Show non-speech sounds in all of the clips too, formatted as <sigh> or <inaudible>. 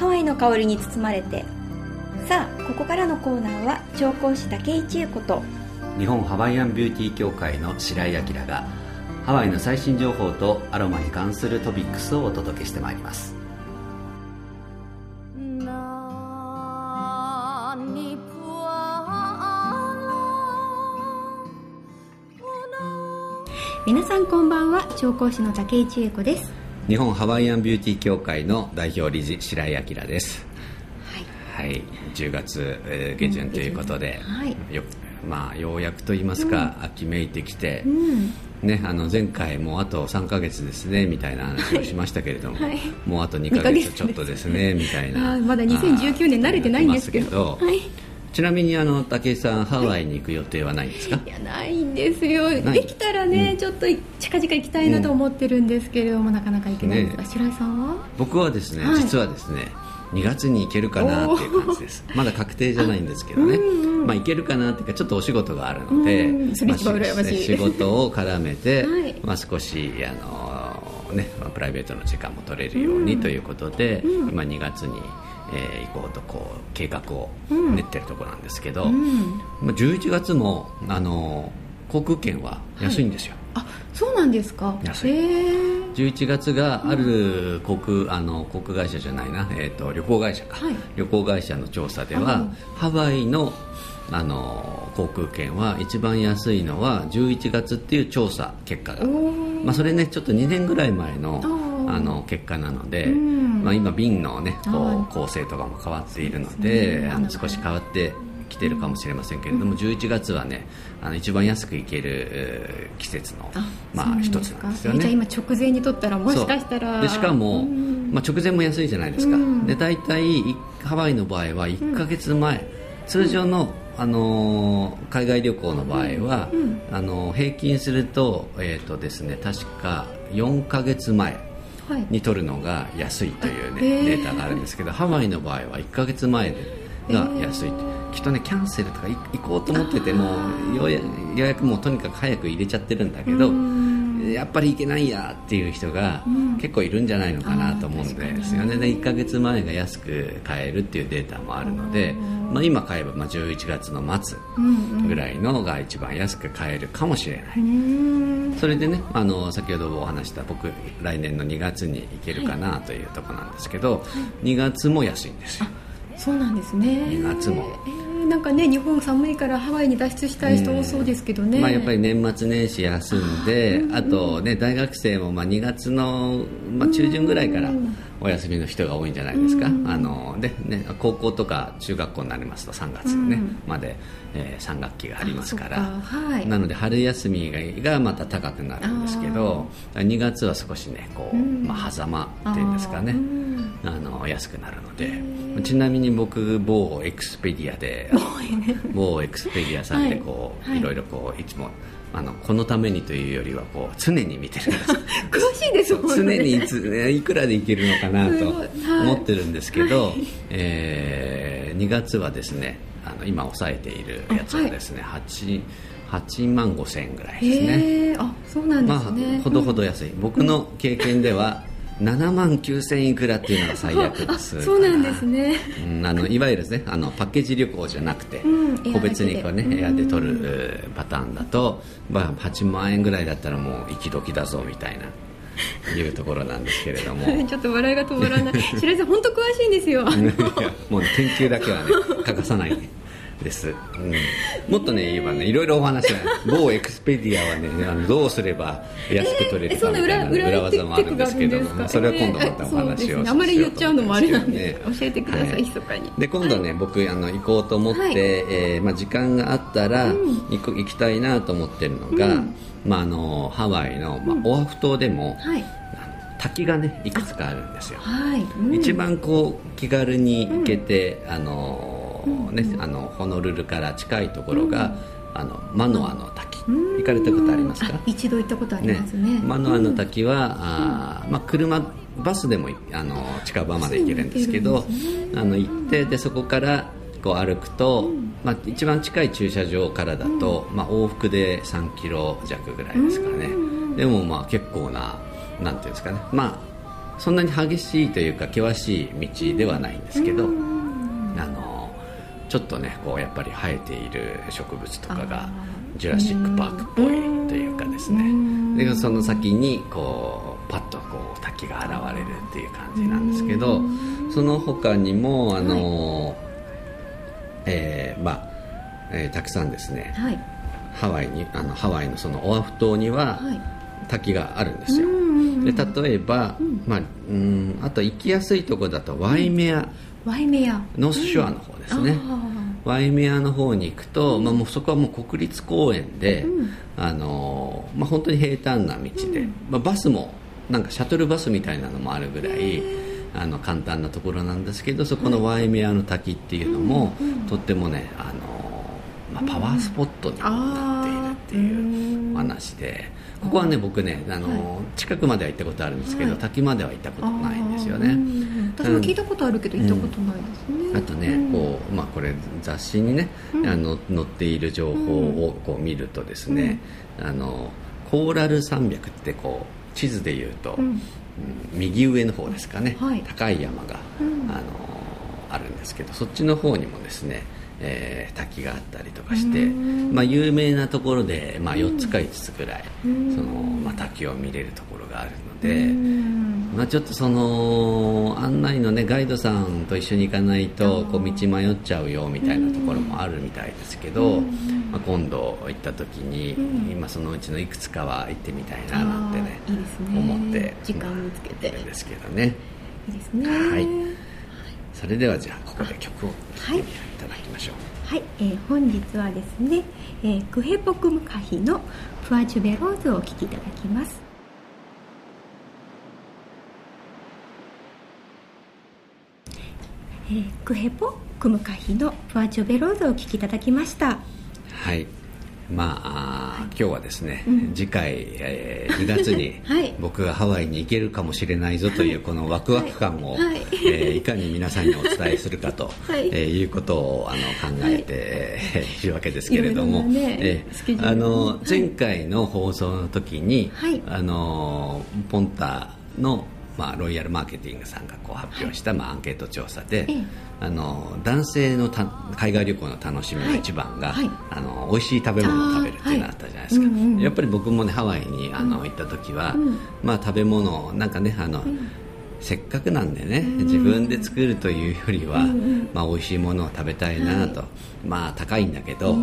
ハワイの香りに包まれて。さあここからのコーナーは調香師竹井千恵子と日本ハワイアンビューティー協会の白井明がハワイの最新情報とアロマに関するトピックスをお届けしてまいります。皆さんこんばんは調香師の竹井千恵子です日本ハワイアンビューティー協会の代表理事白井明です。はい、はい、10月、えー、下旬ということで、はい、よまあ、ようやくと言いますか、うん、秋めいてきて、うん、ね、あの前回もあと3か月ですねみたいな話をしましたけれども、はい、もうあと2か月ちょっとですねみたいなまだ2019年慣れてないんですけど。はいちなみにあの武井さんハワイに行く予定はないんですか、いやないんですよ。できたらね、うん、ちょっと近々行きたいなと思ってるんですけれども、うん、なかなか行けないですが、ね、白井さんは？僕はですね、はい、実はですね2月に行けるかなっていう感じです。まだ確定じゃないんですけどね、まあ、行けるかなっていうかちょっとお仕事があるので、まあ、仕事を絡めて、<laughs> はい、まあ、少しあの、ね、プライベートの時間も取れるようにということで、今2月に。えー、行こうとこう計画を練ってるところなんですけど、うん、まあ、11月もあの航空券は安いんですよ、はい、あそうなんですか。安い、えー、11月がある航空、うん、あの航空会社じゃないな、えーと、旅行会社か、はい、旅行会社の調査では、ハワイのあの航空券は一番安いのは11月っていう調査結果が、まあ、それねちょっと2年ぐらい前のあの結果なので、まあ、今便の、ね、こう構成とかも変わっているので、ね、あの少し変わってきてるかもしれませんけれども、11月はねあの一番安く行ける季節のまあ、一つなんですよね。じゃあ今直前にとったらもしかしたらでしかも、まあ、直前も安いじゃないですか、で大体ハワイの場合は1か月前、通常のあの海外旅行の場合は、あの平均すると,、えーとですね、確か4か月前に取るのが安いというね、データがあるんですけどハワイの場合は1か月前が安いきっとねキャンセルとか行こうと思ってても予約もとにかく早く入れちゃってるんだけどやっぱり行けないやっていう人が結構いるんじゃないのかなと思うんですよね。で1か月前が安く買えるっていうデータもあるので、まあ、今買えばまあ11月の末ぐらいのが一番安く買えるかもしれない、それでねあの先ほどお話した僕来年の2月に行けるかなというとこなんですけど、2月も安いんですよ。そうなんですね。2月も、えーなんかね日本寒いからハワイに脱出したい人多そうですけどね、まあ、やっぱり年末年始休んであとね大学生もまあ2月の、まあ、中旬ぐらいからお休みの人が多いんじゃないですか、あのでね、高校とか中学校になりますと3月、ねまで、えー、3学期がありますから、はい、なので春休みがまた高くなるんですけど2月は少しねこう、まあ、狭間ってい。うんですかねあの安くなるので。ちなみに僕某エクスペディアで <laughs> 某エクスペディアさんでこう、はい、いろいろこういつもあのこのためにというよりはこう常に見てるんです。<laughs> 詳しいですもんね。常にいついくらでいけるのかなと思ってるんですけど、はい、えー、2月はですねあの今抑えているやつはですね、はい、8 8万5千円ぐらいですね、あそうなんですね、まあ、ほどほど安い、うん、僕の経験では7万9000いくらっていうのが最悪です。<laughs> そうなんですね、うん、あのいわゆるですねあのパッケージ旅行じゃなくて、うん、個別にこう、ね、部屋で取るパターンだと、まあ、8万円ぐらいだったらもうき時だぞみたいな <laughs> いうところなんですけれども。<laughs> ちょっと笑いが止まらない。白井さん本当詳しいんですよ。もう、研究だけはね欠かさないです、うん、もっとね言えばねいろいろお話が某エクスペディアはねあのどうすれば安く取れるかみたいな裏技もあるんですけども、それは今度またお話を、ね、あまり言っちゃうのもあれなんで、教えてください、密かに。で今度ね、僕あの行こうと思って、はい、えー、まあ、時間があったら行く、行きたいなと思ってるのが、うん、まあ、あのハワイの、まあ、オアフ島でも、はい。滝がねいくつかあるんですよ、はい。うん、一番こう気軽に行けて、うん、あのね、あのホノルルから近いところが、あのマノアの滝。行かれたことありますか？一度行ったことありますね、ね、マノアの滝は、あまあ、車バスでもあの近場まで行けるんですけど、ね、あの行ってでそこからこう歩くと、まあ、一番近い駐車場からだと、まあ、往復で3キロ弱ぐらいですかね、でもまあ結構ななんていうんですかね。まあそんなに激しいというか険しい道ではないんですけど、あのちょっとねこうやっぱり生えている植物とかがジュラシック・パークっぽいというかですね。でその先にこうパッとこう滝が現れるっていう感じなんですけどその他にもあの、はい、えー、まあ、えー、たくさんですね、はい、ハワイにあのハワイのそのオアフ島には、滝があるんですよ、で例えば、うん、まあ、うんあと行きやすいところだとワイメア、ワイメア。ノースショアの方ですね、ワイメアの方に行くと、まあ、もうそこはもう国立公園で、あのまあ、本当に平坦な道で、まあ、バスもなんかシャトルバスみたいなのもあるぐらいあの簡単なところなんですけどそこのワイメアの滝っていうのも、とってもねあの、まあ、パワースポットになっているっていう話で。ここはね僕ねあの、はい、近くまでは行ったことあるんですけど、はい、滝までは行ったことないんですよね。私も聞いたことあるけど行ったことないですね、うん、あとね、こうまあ、これ雑誌にね、うん、あの載っている情報をこう見るとですね、うん、あのコーラル山脈ってこう地図でいうと、右上の方ですかね、はい、高い山が、あのあるんですけどそっちの方にもですねえー、滝があったりとかして、まあ、有名なところで、まあ、4つか5つぐらい、そのまあ、滝を見れるところがあるので、まあ、ちょっとその案内の、ね、ガイドさんと一緒に行かないとこう道迷っちゃうよみたいなところもあるみたいですけど、まあ、今度行った時に、今そのうちのいくつかは行ってみたいななんてねいいね。思って時間見つけて、るんですけどね。いいですね。はいそれではじゃあここで曲を聴いいただきましょう。はい、えー、本日はですね、えー、クヘポクムカヒのプアチュベローズをお聴きいただきます。えー、クヘポクムカヒのプアチュベローズをお聴きいただきました。はいまあ、はい、今日はですね、うん、次回、えー、2月に <laughs> 僕がハワイに行けるかもしれないぞというこのワクワク感を、はい。はい、えー、いかに皆さんにお伝えするかと、<laughs> はい。えー、いうことをあの考えてい。るわけですけれども、ねえー、あの前回の放送の時に、あのポンタのまあ、ロイヤルマーケティングさんがこう発表した、まあ、アンケート調査で、あの男性のた海外旅行の楽しみの一番が、はい、あの美味しい食べ物を食べるっていうのがあったじゃないですか、やっぱり僕もねハワイにあの行った時は、うん、まあ、食べ物なんかねあの、うん。せっかくなんでね、自分で作るというよりは、まあ、美味しいものを食べたいなと、はい、まあ高いんだけど、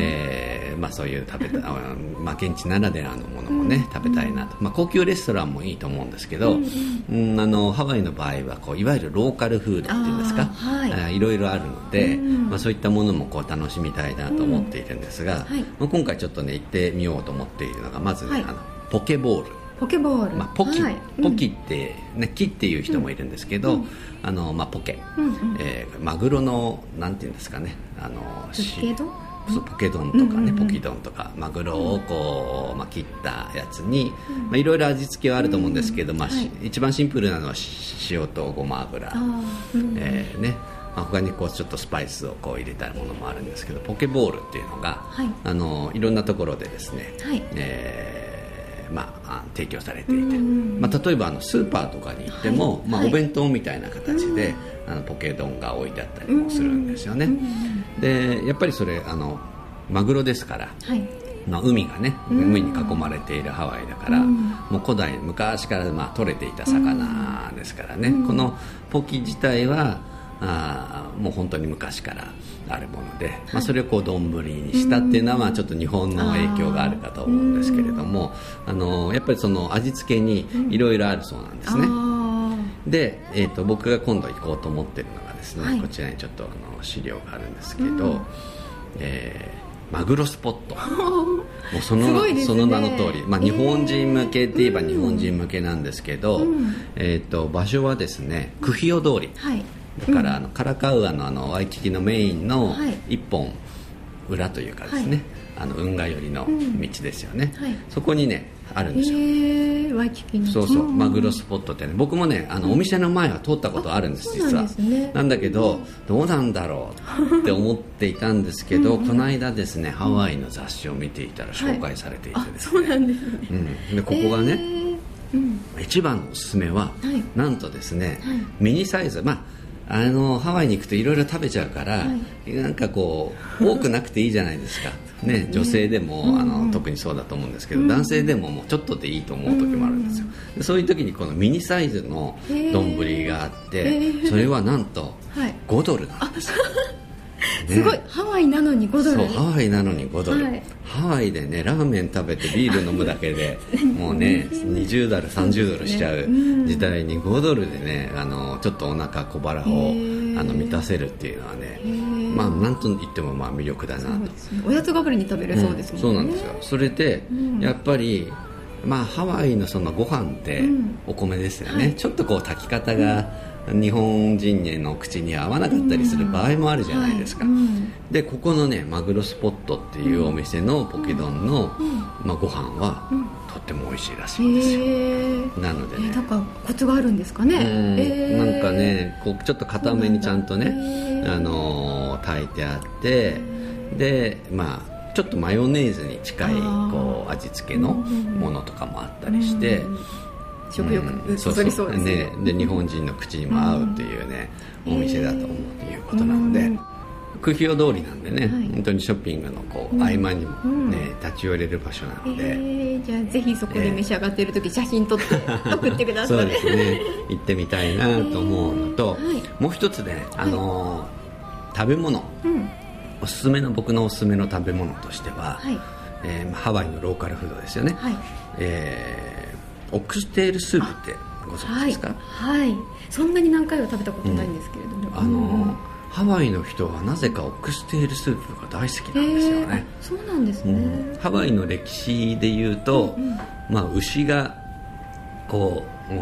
えー、まあ、そういう食べた、まあ、現地ならではのものもね、食べたいなと、まあ、高級レストランもいいと思うんですけど、うんあのハワイの場合はこういわゆるローカルフードっていうんですか、はい、いろいろあるので、まあ、そういったものもこう楽しみたいなと思っているんですが、まあ、今回ちょっとね行ってみようと思っているのがまずね、あのポケボール。ポケボール、まあ、ポキ、はい、ポキって、ね、木っていう人もいるんですけど、うん、あのまあ、ポケ、うんうん、えー、マグロのなんていうんですかねあのポケ丼？ポケ丼とかね、うんうん、ポキ丼とかマグロをこう、まあ、切ったやつに、まあ、いろいろ味付けはあると思うんですけど、まあ、はい、一番シンプルなのは塩とごま油、えー、ね。まあ、他にこうちょっとスパイスをこう入れたものもあるんですけどポケボールっていうのが、はい、あのいろんなところでですね、はい、えーまあ、提供されていて、まあ、例えばあのスーパーとかに行っても、はい、まあ、お弁当みたいな形で、あのポケ丼が置いてあったりもするんですよね、でやっぱりそれあのマグロですから、はい、まあ、海がね海に囲まれているハワイだから、もう古代昔からまあ取れていた魚ですからね、このポキ自体はあもう本当に昔からあるもので、まあ、それをこう丼にしたっていうのはまあちょっと日本の影響があるかと思うんですけれどもあのやっぱりその味付けにいろいろあるそうなんですね、で、えーと、僕が今度行こうと思ってるのがですね、はい、こちらにちょっとあの資料があるんですけど、うん、えー、マグロスポット。<laughs> もうそのね、その名の通り、まあ、日本人向けって言えば日本人向けなんですけど、うん、えーと、場所はですねクフィオ通り、はい。だから、あのカラカウアのあのワイキキのメインの一本裏というかですね、あの運河寄りの道ですよね、そこにねあるんですよ、えー、ワイキキの。そうそうマグロスポットってね僕もねあのお店の前は通ったことあるんです実は。なんだけど、どうなんだろうって思っていたんですけどこの間ですねハワイの雑誌を見ていたら紹介されていてですね、そうなんですね、うん、でここがね、うん、一番のおすすめは、はい、なんとですね、はい、ミニサイズまああのハワイに行くといろいろ食べちゃうから、はい、なんかこう多くなくていいじゃないですか。<laughs> ね、女性でも、うん、あの特にそうだと思うんですけど、うん、男性でももうちょっとでいいと思う時もあるんですよ、うん、そういう時にこのミニサイズの丼があってそれはなんと5ドルなんです、ね、<laughs> すごい。ハワイなのに5ドル。そうハワイなのに5ドル、はい、ハワイでねラーメン食べてビール飲むだけで <laughs> もうね20ドル30ドルしちゃう時代に5ドルでねあのちょっとお腹小腹をあの満たせるっていうのはねまあなんと言ってもまあ魅力だなと、ね、おやつ代わりに食べれそうですもんね、うん、そうなんですよ。それで、やっぱりまあハワイのそのご飯ってお米ですよね、うんはい、ちょっとこう炊き方が、日本人の口に合わなかったりする場合もあるじゃないですか、うん。はい、でここのねマグロスポットっていうお店のポケ丼の、まあ、ご飯は、とっても美味しいらしいんですよ、なのでね、えー、なんかコツがあるんですかね、えー、なんかねこうちょっと固めにちゃんとね、あのー、炊いてあってでまあちょっとマヨネーズに近いこう味付けのものとかもあったりして、食欲そそりそうですね。で日本人の口にも合うっていうね、お店だと思うということなので、クヒオ通りなんでね、本当にショッピングのこう合間にもね、立ち寄れる場所なので、じゃあぜひそこで召し上がっている時、写真撮って <laughs> 送ってください。そうですね。行ってみたいなと思うのと、もう一つね、あの食べ物、おすすめの僕のおすすめの食べ物としては、はい。えー、ハワイのローカルフードですよね、はい。えーオクステールスープってご存知ですか？はい、はい、そんなに何回は食べたことないんですけれども、うん、あのハワイの人はなぜかオクステールスープが大好きなんですよね。そうなんですね、うん、ハワイの歴史でいうと、うんうん、まあ、牛がこう、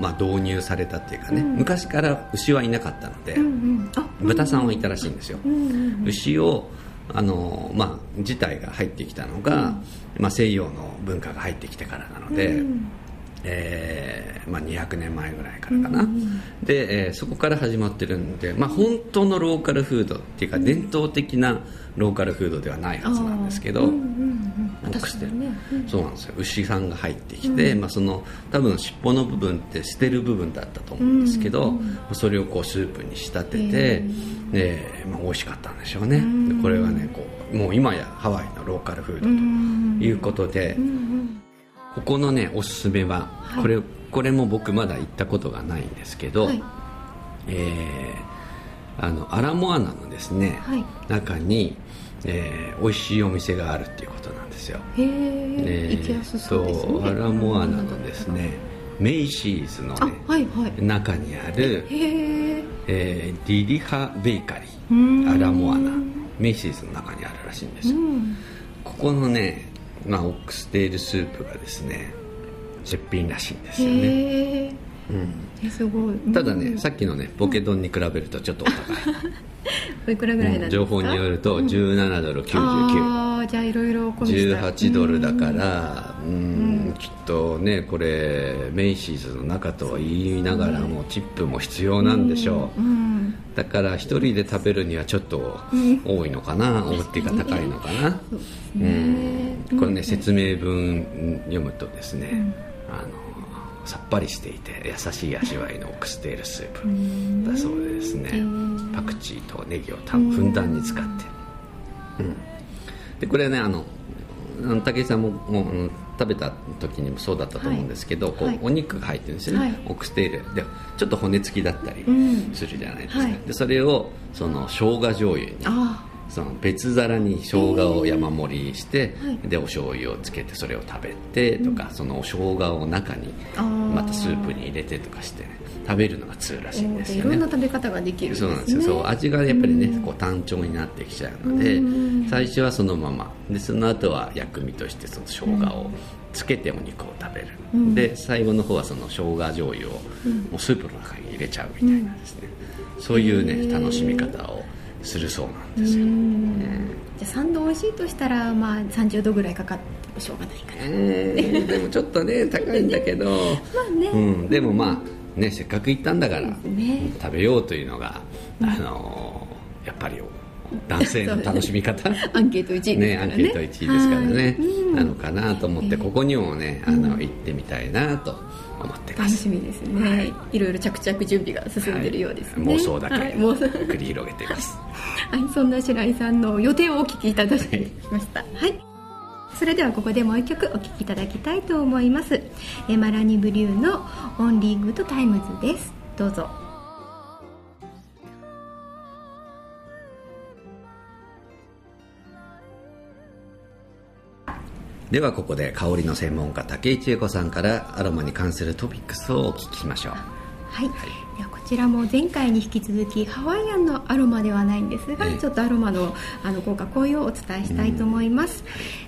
まあ、導入されたっていうかね、うん、昔から牛はいなかったので、うんうん、豚さんはいたらしいんですよ、うんうんうん、牛をあの、まあ、自体が入ってきたのが、まあ、西洋の文化が入ってきてからなので、えーまあ、200年前ぐらいからかな、うん、で、えー、そこから始まってるんで、まあ、本当のローカルフードっていうか伝統的なローカルフードではないはずなんですけど、うんうんうん、してね、そうなんですよ。牛さんが入ってきて、うん、まあ、その多分尻尾の部分って捨てる部分だったと思うんですけど、うん、それをこうスープに仕立てて、でまあ、美味しかったんでしょうね、これはねこうもう今やハワイのローカルフードということで。ここのねおすすめは、はい、これこれも僕まだ行ったことがないんですけど、はい、えー、あのアラモアナのですね、はい、中に、えー、美味しいお店があるっていうことなんですよ。へえ行きやすそうですね。アラモアナのですねメイシーズのね、はいはい、中にある、えー、リリハベーカリーアラモアナメイシーズの中にあるらしいんですよ、ここのねまあ、オックステールスープがですね絶品らしいんですよね、うん、すごい。ただねさっきのねポケ丼に比べるとちょっとお高い。<laughs> おいくらぐらいなんですか、情報によると17ドル99、ああじゃあいろいろ18ドルだからうん、きっとねこれメイシーズの中とは言いながらもチップも必要なんでしょう、だから一人で食べるにはちょっと多いのかな、うん、っていうか高いのかな、うん。これね説明文読むとですね、あのさっぱりしていて優しい味わいのオクステールスープだそうでですね、パクチーとネギをふんだんに使って、うん、でこれねあの武井さんももう食べた時にもそうだったと思うんですけど、はい、こう、お肉が入ってるんですよね、はい、オクステール。でちょっと骨付きだったりするじゃないですか、うんはい、でそれをその生姜醤油にその別皿に生姜を山盛りして、えー、でお醤油をつけてそれを食べてとか、うん、その生姜を中にまたスープに入れてとかして、ね、食べるのが通らしいんですよね、いろんな食べ方ができる、ね、そうなんですよ。そう味がやっぱりね、うん、こう単調になってきちゃうので、うん、最初はそのまま。でその後は薬味としてその生姜をつけてお肉を食べる、うん、で最後の方はその生姜醤油をもうスープの中に入れちゃうみたいなですね、そういうね楽しみ方をするそうなんですよ、じゃあ3度美味しいとしたら、まあ、30度ぐらいかかってもしょうがないかな、でもちょっとね高いんだけど。<laughs> まあね、うん、でもまあねせっかく行ったんだから、ね、食べようというのが、あのやっぱり男性の楽しみ方。<laughs> アンケート1位ですからね。ねアンケート1位ですからね、なのかなと思って、ここにもねあの、行ってみたいなと思ってます。楽しみですね、い、ろいろ着々準備が進んでるようですね、はい。妄想だけはい。繰り広げています。<laughs> はい、そんな白井さんの予定をお聞きいただきました。はい。それではここでもう一曲お聴きいただきたいと思います。え Malani Bilyeu の Only Good Times です。どうぞ。ではここで香りの専門家竹井千恵子さんからアロマに関するトピックスをお聞きしましょうはい。ではこちらも前回に引き続きハワイアンのアロマではないんですが、ええ。ちょっとアロマのあの効果効用をお伝えしたいと思います。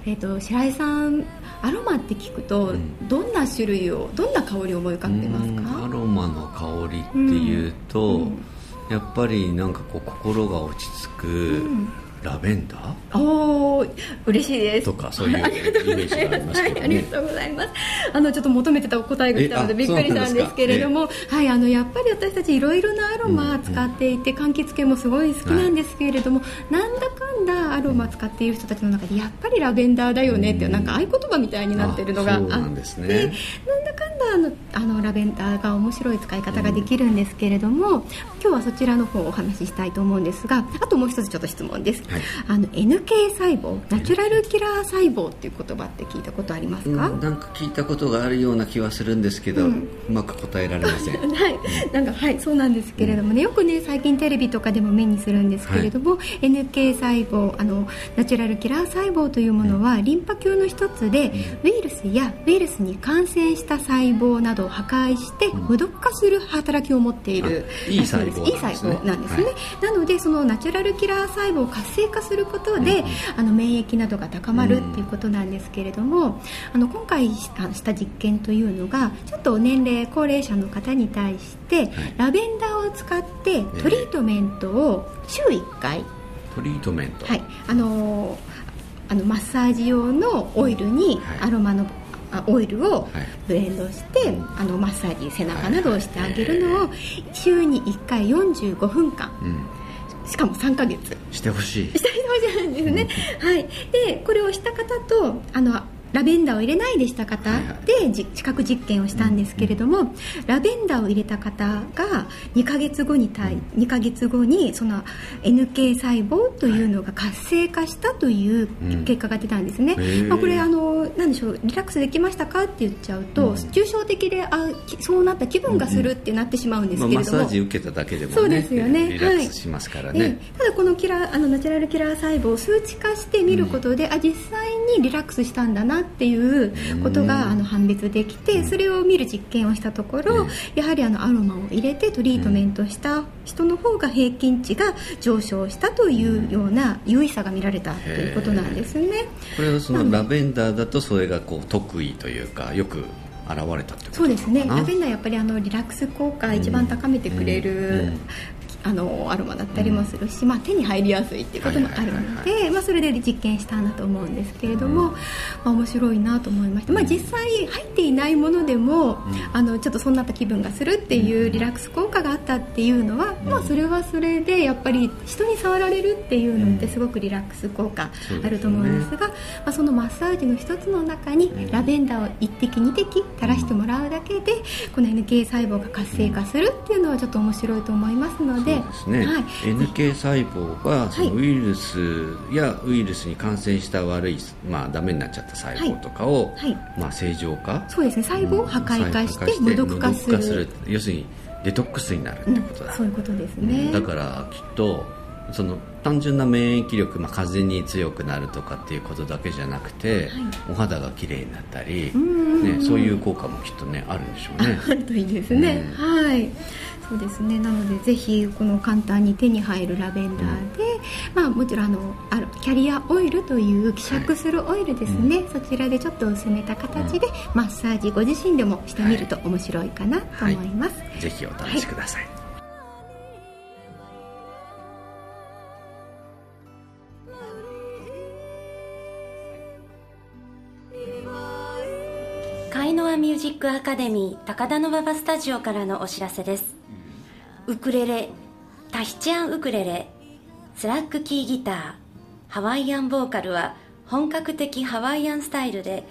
えっ、と白井さん、アロマって聞くと、ん。どんな種類をどんな香りを思い浮かべますうんアか？ロマの香りっていうと、うん。やっぱりなんかこう心が落ち着く、んラベンダー？おお嬉しいです。とかそういう <laughs> イメージがありますけどね。はい、ありがとうございます。あのちょっと求めてたお答えが来たのでびっくりしたんですけれども、はいあのやっぱり私たちいろいろなアロマ使っていて、柑橘系もすごい好きなんですけれども、なんだかんだアロマ使っている人たちの中でやっぱりラベンダーだよねっていう、なんか合言葉みたいになってるのがあってあそうなんですね。なんだかんだあのあのラベンダーが面白い使い方ができるんですけれども、今日はそちらの方をお話ししたいと思うんですがあともう一つちょっと質問です、はい。あの NK 細胞ナチュラルキラー細胞っていう言葉って聞いたことありますか、うんなんか聞いたことがあるような気はするんですけど、うまく答えられません。<laughs> はい、なんかはいそうなんですけれどもね、よくね最近テレビとかでも目にするんですけれども、NK 細胞あのナチュラルキラー細胞というものは、リンパ球の一つで、ウイルスやウイルスに感染した細胞などを破壊して、無毒化する働きを持っている、あいい細胞いい細胞なんですね、なのでそのナチュラルキラー細胞を活性化することで、あの免疫などが高まるっていうことなんですけれども、あの今回した実験というのがちょっと年齢高齢者の方に対して、ラベンダーを使ってトリートメントを週1回、トリートメント、はい。あのあのマッサージ用のオイルにはい。アロマの、あオイルをはい。ブレンドして、あのマッサージ背中などをしてあげるのを週に1回45分間。うん、しかも3ヶ月。してほしい。した人なんですね、はい、でこれをした方とあのラベンダーを入れないでした方で、じ知覚実験をしたんですけれども、ラベンダーを入れた方が2ヶ月後に対、2ヶ月後にその NK 細胞というのが活性化したという結果が出たんですね、まあ、これあのなんでしょうリラックスできましたかって言っちゃうと、抽象的であきそうなった気分がするってなってしまうんですまあ、けれども、マッサージ受けただけでもねそうですよね。リラックスしますからね、ええ。ただこのキラーあのナチュラルキラー細胞を数値化して見ることで、あ実際にリラックスしたんだなっていうことがあの判別できて、それを見る実験をしたところ、やはりあのアロマを入れてトリートメントした人の方が平均値が上昇したというような優位さが見られたということなんですね。これはそのラベンダーだとそれがこう得意というかよく現れたそうですね。ラベンダーやっぱりあのリラックス効果一番高めてくれる、あのアロマだったりもするし、まあ、手に入りやすいっていうこともあるので、それで実験したんだと思うんですけれども、まあ、面白いなと思いました、まあ、実際入っていないものでも、あのちょっとそんなった気分がするっていうリラックス効果があったっていうのは、まあ、それはそれでやっぱり人に触られるっていうのってすごくリラックス効果あると思うんですが、まあ、そのマッサージの一つの中にラベンダーを1滴2滴垂らしてもらうだけでこの NK 細胞が活性化するっていうのはちょっと面白いと思いますので。そうですね、はい。NK 細胞がそのウイルスやウイルスに感染した悪い、まあ、ダメになっちゃった細胞とかを、はい。まあ、正常化？そうですね。細胞を破壊化して無毒化する,、要するにデトックスになるってことだ、そういうことですね、だからきっとその単純な免疫力、まあ、風邪に強くなるとかっていうことだけじゃなくて、お肌が綺麗になったり、ね、そういう効果もきっとねあるんでしょうね。あるといいですね、はいそうですね。なのでぜひこの簡単に手に入るラベンダーで、まあ、もちろんあのあるキャリアオイルという希釈するオイルですね、そちらでちょっと薄めた形で、マッサージご自身でもしてみると面白いかなと思います、ぜひお試しください、カイノアミュージックアカデミー高田馬場スタジオからのお知らせですウクレレ。タヒチアンウクレレ。スラックキーギター。ハワイアンボーカルは本格的ハワイアンスタイルで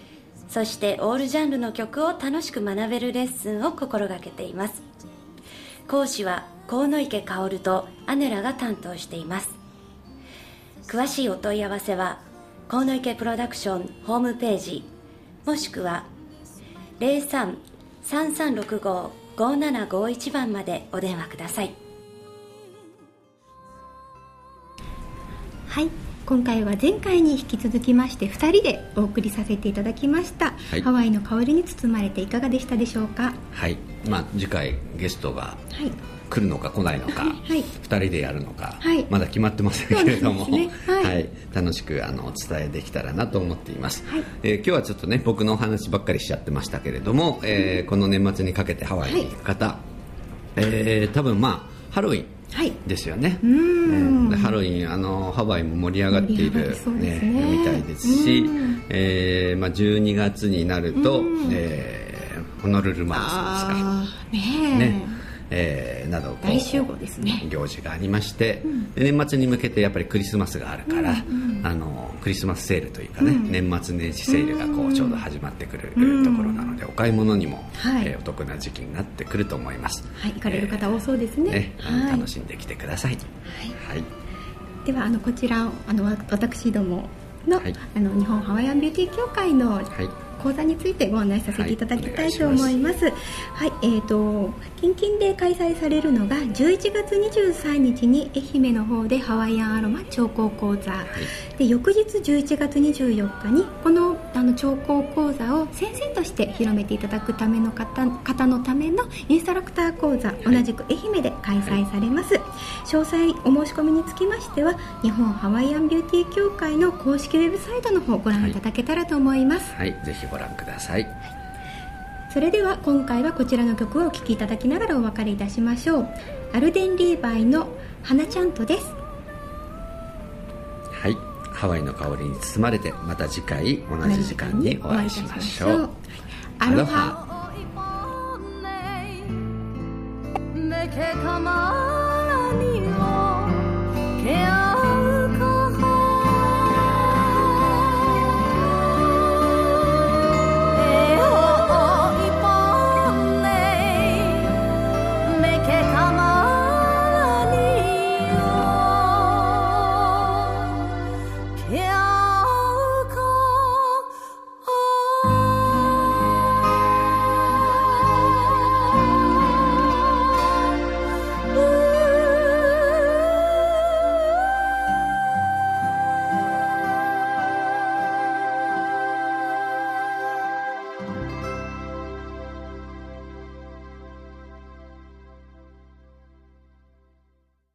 そしてオールジャンルの曲を楽しく学べるレッスンを心がけています。講師は河野池薫とアネラが担当しています。詳しいお問い合わせは河野池プロダクションホームページ。もしくは033365 03-3365-5751番までお電話ください。はい。今回は前回に引き続きまして2人でお送りさせていただきました、はい、ハワイの香りに包まれていかがでしたでしょうか？はい。まあ次回ゲストが来るのか来ないのか、はい、2人でやるのか、はい、まだ決まってませんけれども、ね、はい、はい、楽しくあのお伝えできたらなと思っています、はい。えー、今日はちょっとね僕のお話ばっかりしちゃってましたけれども、えー、この年末にかけてハワイに行く方、はい、えー、多分まあハロウィンですよね、はい、ハロウィンあのハワイも盛り上がっている、ね、ね、みたいですし、えーまあ、12月になると、えー、ホノルルマラソンですか。ねねえー、など大集合ですね。行事がありまして、うん、年末に向けてやっぱりクリスマスがあるから、うんうん、あのクリスマスセールというかね、うん、年末年始セールがこうちょうど始まってくる、うん、ところなのでお買い物にも、はい、えー、お得な時期になってくると思います。はい行かれる方多そうですね。楽しんできてください、はい、はい、ではあのこちらあの私どもの,、あの日本ハワイアンビューティー協会の、はい講座についてご案内させていただきたいと思います。はい、はい、えっ、ー、と近々で開催されるのが11月23日に愛媛の方でハワイアンアロマ調香講座、はい、で翌日11月24日にこのあの調香講座を先生として広めていただくための方方のためのインストラクター講座、はい、同じく愛媛で開催されます。詳細お申し込みにつきましては日本ハワイアンビューティー協会の公式ウェブサイトの方ご覧いただけたらと思います。はい、ぜひご覧ください、はい、それでは今回はこちらの曲をお聴きいただきながらお別れいたしましょう。アルデン・リーバイの「花ちゃんと」です。はい。ハワイの香りに包まれてまた次回同じ時間にお会いしましょう。アロハ